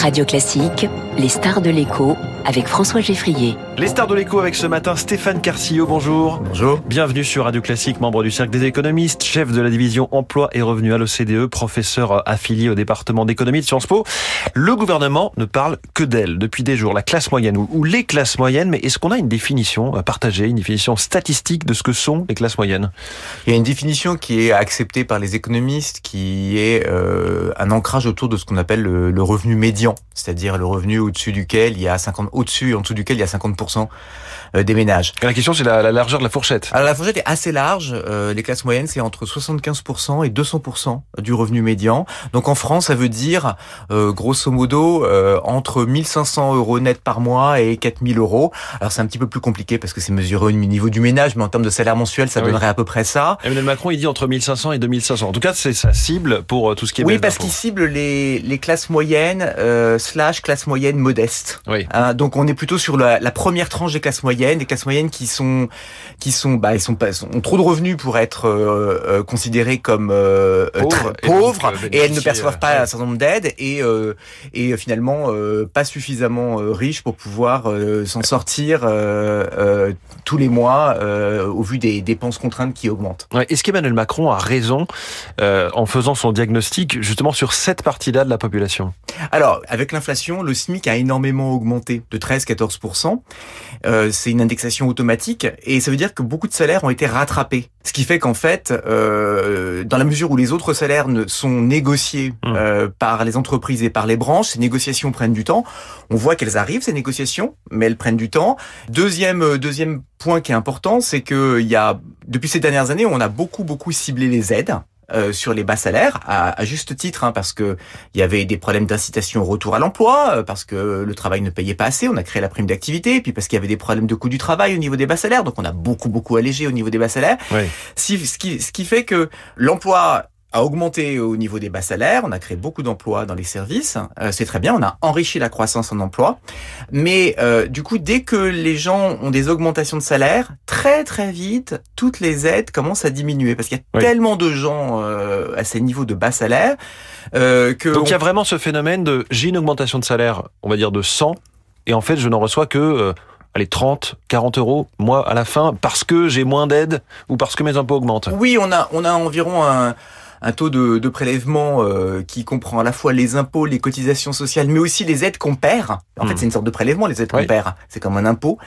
Radio Classique, les stars de l'écho avec François Geffrier. Les stars de l'écho avec ce matin Stéphane Carcillo, bonjour. Bonjour. Bienvenue sur Radio Classique, membre du Cercle des économistes, chef de la division emploi et revenus à l'OCDE, professeur affilié au département d'économie de Sciences Po. Le gouvernement ne parle que d'elle depuis des jours, la classe moyenne ou les classes moyennes, mais est-ce qu'on a une définition partagée, une définition statistique de ce que sont les classes moyennes? Il y a une définition qui est acceptée par les économistes, qui est euh, un ancrage autour de ce qu'on appelle le, le revenu médian, c'est-à-dire le revenu au-dessus duquel il y a 50 au-dessus et en dessous duquel il y a 50% euh, des ménages. La question, c'est la, la, largeur de la fourchette. Alors la fourchette est assez large. Euh, les classes moyennes, c'est entre 75% et 200% du revenu médian. Donc en France, ça veut dire, euh, grosso modo, euh, entre 1500 euros net par mois et 4000 euros. Alors c'est un petit peu plus compliqué parce que c'est mesuré au niveau du ménage, mais en termes de salaire mensuel, ça Ah oui. donnerait à peu près ça. Emmanuel Macron, il dit entre 1500 et 2500. En tout cas, c'est sa cible pour euh, tout ce qui est Oui, parce qu'il cible les, les classes moyennes euh, slash classes moyennes modestes. Oui. Hein, donc on est plutôt sur la, la première tranche des classes moyennes, des classes moyennes qui sont qui sont bah ils sont pas ont trop de revenus pour être euh, euh, considérées comme euh, Pauvres, et donc, pauvres et, elles ne perçoivent pas un certain nombre d'aides et et finalement pas suffisamment riches pour pouvoir s'en sortir tous les mois au vu des dépenses contraintes qui augmentent. Ouais, Est-ce qu'Emmanuel Macron a raison en faisant son diagnostic justement sur cette partie-là de la population? Alors, avec l'inflation, le SMIC a énormément augmenté de 13-14%. Euh, c'est une indexation automatique et ça veut dire que beaucoup de salaires ont été rattrapés. Ce qui fait qu'en fait, euh, dans la mesure où les autres salaires ne sont négociés Mmh. euh, par les entreprises et par les branches, ces négociations prennent du temps. On voit qu'elles arrivent, ces négociations, mais elles prennent du temps. Deuxième, euh, deuxième point qui est important, c'est que il y a, depuis ces dernières années, on a beaucoup, beaucoup ciblé les aides. Euh, sur les bas salaires, à, à juste titre, hein, parce que il y avait des problèmes d'incitation au retour à l'emploi, euh, parce que le travail ne payait pas assez, on a créé la prime d'activité, et puis parce qu'il y avait des problèmes de coût du travail au niveau des bas salaires, donc on a beaucoup beaucoup allégé au niveau des bas salaires. Oui. Si- ce, qui, ce qui fait que l'emploi a augmenté au niveau des bas salaires, on a créé beaucoup d'emplois dans les services, euh, c'est très bien, on a enrichi la croissance en emploi, mais euh, du coup, dès que les gens ont des augmentations de salaire, très très vite, toutes les aides commencent à diminuer, parce qu'il y a Oui. tellement de gens euh, à ces niveaux de bas salaire euh, que... Donc il y a vraiment ce phénomène de j'ai une augmentation de salaire, on va dire de 100, et en fait je n'en reçois que euh, allez 30, 40 euros moi à la fin parce que j'ai moins d'aide ou parce que mes impôts augmentent. Oui, on a, on a environ un, un taux de, de prélèvement euh, qui comprend à la fois les impôts, les cotisations sociales, mais aussi les aides qu'on perd. En Hmm. fait, c'est une sorte de prélèvement, les aides qu'on perd. C'est comme un impôt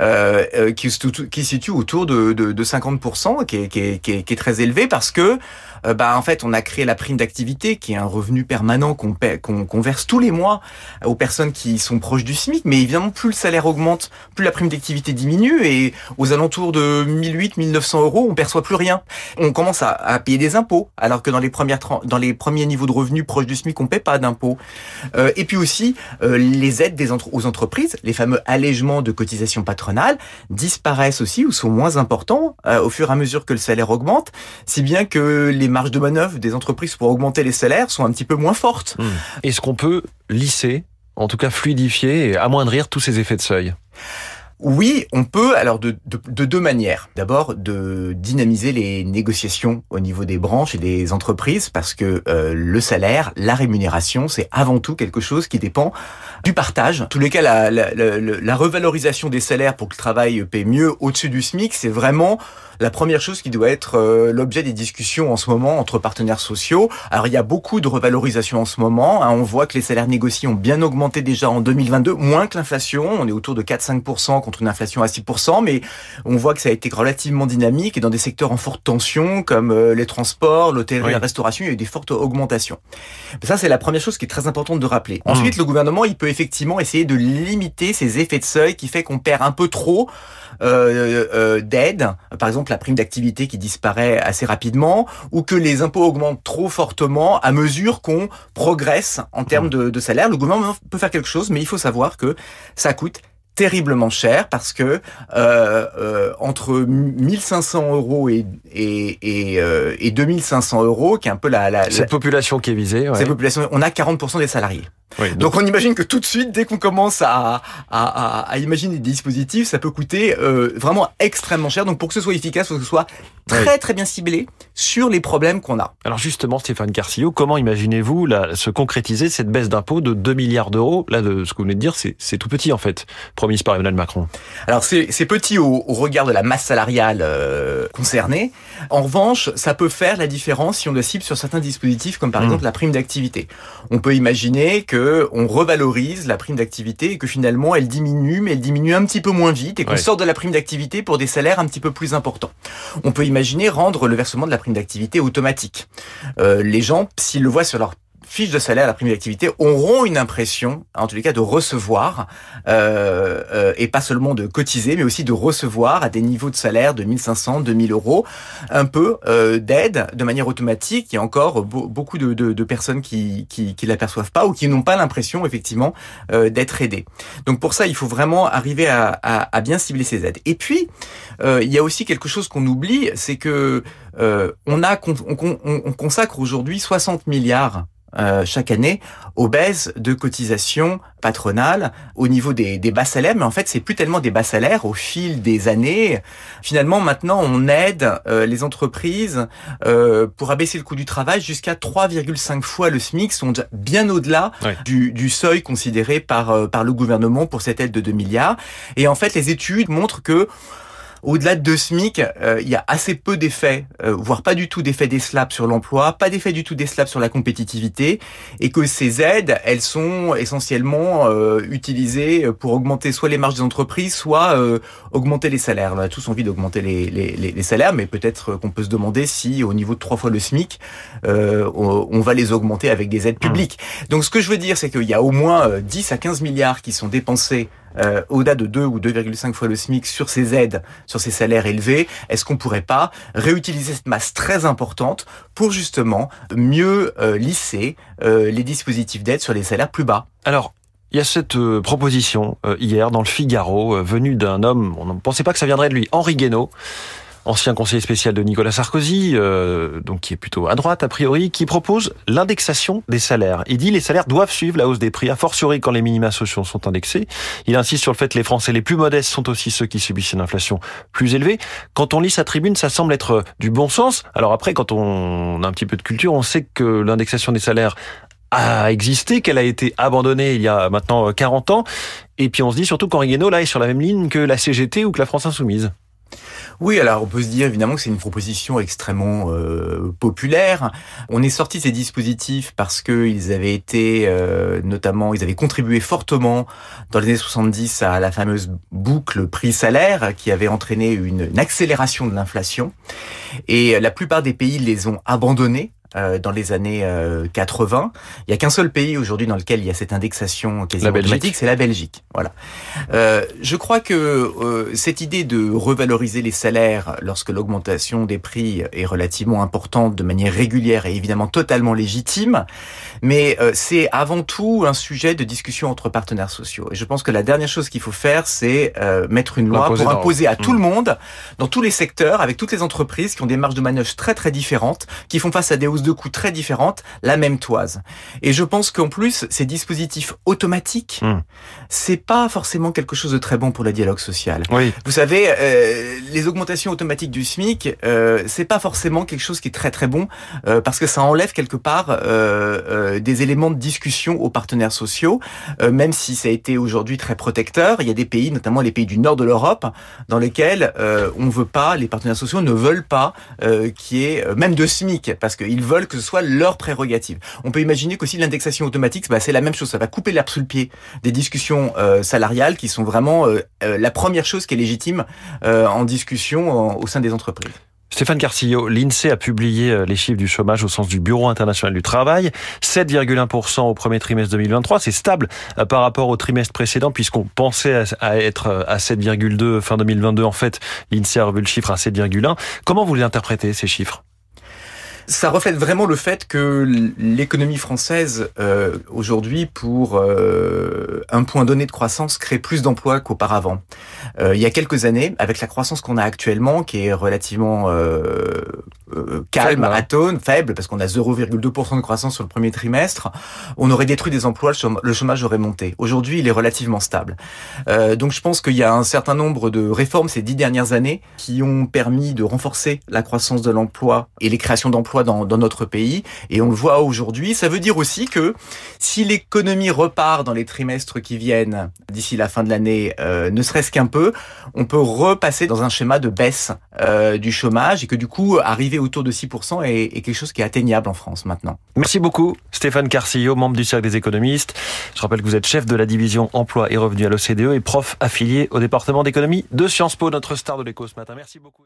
euh, euh, qui, se qui situe autour de, de, de 50%, qui est, qui, est, qui, est, qui est très élevé parce que, euh, bah, en fait, on a créé la prime d'activité, qui est un revenu permanent qu'on qu'on qu'on verse tous les mois aux personnes qui sont proches du SMIC. Mais évidemment, plus le salaire augmente, plus la prime d'activité diminue et aux alentours de 1800-1900 euros, on perçoit plus rien. On commence à, à payer des impôts, alors que dans les premières dans les premiers niveaux de revenus proches du SMIC, on paie pas d'impôts. Euh, et puis aussi euh, les aides des aux entreprises, les fameux allègements de cotisations patronales, disparaissent aussi ou sont moins importants euh, au fur et à mesure que le salaire augmente, si bien que les marges de manœuvre des entreprises pour augmenter les salaires sont un petit peu moins fortes. Hmm. Est-ce qu'on peut lisser, en tout cas fluidifier et amoindrir tous ces effets de seuil? Oui, on peut, alors de, de, de deux manières. D'abord, de dynamiser les négociations au niveau des branches et des entreprises, parce que euh, le salaire, la rémunération, c'est avant tout quelque chose qui dépend du partage. En tous les cas, la, la revalorisation des salaires pour que le travail paie mieux au-dessus du SMIC, c'est vraiment la première chose qui doit être euh, l'objet des discussions en ce moment entre partenaires sociaux. Alors il y a beaucoup de revalorisation en ce moment. hein. On voit que les salaires négociés ont bien augmenté déjà en 2022, moins que l'inflation. On est autour de 4-5% contre une inflation à 6%, mais on voit que ça a été relativement dynamique et dans des secteurs en forte tension comme euh, les transports, l'hôtellerie, Oui. la restauration, il y a eu des fortes augmentations. Ça c'est la première chose qui est très importante de rappeler. Ensuite, le gouvernement il peut effectivement essayer de limiter ces effets de seuil qui fait qu'on perd un peu trop euh, euh, d'aide, par exemple la prime d'activité qui disparaît assez rapidement, ou que les impôts augmentent trop fortement à mesure qu'on progresse en termes de, de salaire. Le gouvernement peut faire quelque chose, mais il faut savoir que ça coûte terriblement cher parce que euh, euh, entre 1500 euros et, et, et, euh, et 2500 euros, qui est un peu la, la, la Cette population qui est visée, ouais. cette population, on a 40% des salariés. Donc... on imagine que tout de suite, dès qu'on commence à, à, à, imaginer des dispositifs, ça peut coûter euh, vraiment extrêmement cher. Donc pour que ce soit efficace, il faut que ce soit très très bien ciblé sur les problèmes qu'on a. Alors justement, Stéphane Carcillo, comment imaginez-vous se concrétiser cette baisse d'impôts de 2 milliards d'euros? Là, de ce que vous venez de dire, c'est tout petit en fait, promise par Emmanuel Macron. Alors c'est petit au, au, regard de la masse salariale euh, concernée. En revanche, ça peut faire la différence si on le cible sur certains dispositifs, comme par mmh. exemple la prime d'activité. On peut imaginer que on revalorise la prime d'activité et que finalement elle diminue, mais elle diminue un petit peu moins vite et qu'on sort de la prime d'activité pour des salaires un petit peu plus importants. On peut imaginer rendre le versement de la prime d'activité automatique. Euh, les gens, s'ils le voient sur leur fiche de salaire, la prime d'activité, auront une impression, en tous les cas, de recevoir, euh, euh, et pas seulement de cotiser, mais aussi de recevoir à des niveaux de salaire de 1500, 2000 euros, un peu euh, d'aide de manière automatique. Il y a encore beaucoup de, de, de, personnes qui, qui, qui l'aperçoivent pas ou qui n'ont pas l'impression, effectivement, euh, d'être aidées. Donc pour ça, il faut vraiment arriver à, à, à bien cibler ces aides. Et puis, euh, il y a aussi quelque chose qu'on oublie, c'est que euh, on, a, on, on consacre aujourd'hui 60 milliards euh, chaque année aux baisses de cotisations patronales au niveau des, des bas salaires, mais en fait c'est plus tellement des bas salaires au fil des années. Finalement maintenant on aide euh, les entreprises euh, pour abaisser le coût du travail jusqu'à 3,5 fois le SMIC, sont bien au-delà du, du, seuil considéré par, par le gouvernement pour cette aide de 2 milliards. Et en fait les études montrent que au-delà de 2 SMIC, euh, il y a assez peu d'effets, euh, voire pas du tout d'effets des sur l'emploi, pas d'effet du tout des sur la compétitivité, et que ces aides, elles sont essentiellement euh, utilisées pour augmenter soit les marges des entreprises, soit augmenter les salaires. On a tous envie d'augmenter les, salaires, mais peut-être qu'on peut se demander si au niveau de trois fois le SMIC, on, on, va les augmenter avec des aides publiques. Donc ce que je veux dire, c'est qu'il y a au moins 10 à 15 milliards qui sont dépensés euh, au-delà de 2 ou 2,5 fois le SMIC sur ces aides, sur ces salaires élevés, est-ce qu'on pourrait pas réutiliser cette masse très importante pour justement mieux euh, lisser euh, les dispositifs d'aide sur les salaires plus bas? Alors, il y a cette proposition hier dans le Figaro, venue d'un homme, on ne pensait pas que ça viendrait de lui, Henri Guénaud, ancien conseiller spécial de Nicolas Sarkozy, euh, donc qui est plutôt à droite a priori, qui propose l'indexation des salaires. Il dit les salaires doivent suivre la hausse des prix, a fortiori quand les minima sociaux sont indexés. Il insiste sur le fait que les Français les plus modestes sont aussi ceux qui subissent une inflation plus élevée. Quand on lit sa tribune, ça semble être du bon sens. Alors après, quand on a un petit peu de culture, on sait que l'indexation des salaires a existé, qu'elle a été abandonnée il y a maintenant 40 ans. Et puis on se dit surtout qu'Henri Guénaud, là, est sur la même ligne que la CGT ou que la France Insoumise. Oui, alors on peut se dire évidemment que c'est une proposition extrêmement euh, populaire. On est sorti ces dispositifs parce qu'ils avaient été, euh, notamment, ils avaient contribué fortement dans les années 70 à la fameuse boucle prix-salaire qui avait entraîné une accélération de l'inflation. Et la plupart des pays les ont abandonnés euh, dans les années 80. Euh, il y a qu'un seul pays aujourd'hui dans lequel il y a cette indexation quasiment automatique, c'est la Belgique. Voilà. Euh, je crois que euh, cette idée de revaloriser les salaires lorsque l'augmentation des prix est relativement importante de manière régulière est évidemment totalement légitime, mais c'est avant tout un sujet de discussion entre partenaires sociaux. Et je pense que la dernière chose qu'il faut faire, c'est mettre une loi pour imposer à tout le mmh. monde, dans tous les secteurs, avec toutes les entreprises qui ont des marges de manœuvre très très différentes, qui font face à des hausses de coûts très différentes, la même toise. Et je pense qu'en plus, ces dispositifs automatiques, hmm. c'est pas forcément quelque chose de très bon pour le dialogue social. Oui. Vous savez, euh, les augmentations automatiques du SMIC, euh, c'est pas forcément quelque chose qui est très très bon euh, parce que ça enlève quelque part des éléments de discussion aux partenaires sociaux, même si ça a été aujourd'hui très protecteur. Il y a des pays, notamment les pays du nord de l'Europe, dans lesquels on veut pas, les partenaires sociaux ne veulent pas qui est même de SMIC parce qu'ils veulent que ce soit leur prérogative. On peut imaginer qu'aussi l'indexation automatique, bah, c'est la même chose. Ça va couper l'herbe sous le pied des discussions euh, salariales qui sont vraiment euh, euh, la première chose qui est légitime en discussion au sein des entreprises. Stéphane Carcillo, l'INSEE a publié les chiffres du chômage au sens du Bureau international du travail. 7,1% au premier trimestre 2023. C'est stable par rapport au trimestre précédent puisqu'on pensait à être à 7,2 fin 2022. En fait, l'INSEE a revu le chiffre à 7,1. Comment vous les interprétez, ces chiffres? Ça reflète vraiment le fait que l'économie française euh, aujourd'hui, pour euh, un point donné de croissance, crée plus d'emplois qu'auparavant. Euh, il y a quelques années, avec la croissance qu'on a actuellement, qui est relativement euh, calme, Faible, hein. atone, faible, parce qu'on a 0,2% de croissance sur le premier trimestre, on aurait détruit des emplois, le chômage aurait monté. Aujourd'hui, il est relativement stable. Euh, donc je pense qu'il y a un certain nombre de réformes ces dix dernières années qui ont permis de renforcer la croissance de l'emploi et les créations d'emplois dans, dans notre pays. Et on le voit aujourd'hui. Ça veut dire aussi que si l'économie repart dans les trimestres qui viennent d'ici la fin de l'année, euh, ne serait-ce qu'un peu, on peut repasser dans un schéma de baisse euh, du chômage et que du coup, arriver autour de 6% est, est quelque chose qui est atteignable en France maintenant. Merci beaucoup Stéphane Carcillo, membre du Cercle des économistes. Je rappelle que vous êtes chef de la division emploi et revenus à l'OCDE et prof affilié au département d'économie de Sciences Po, notre star de l'écho ce matin. Merci beaucoup.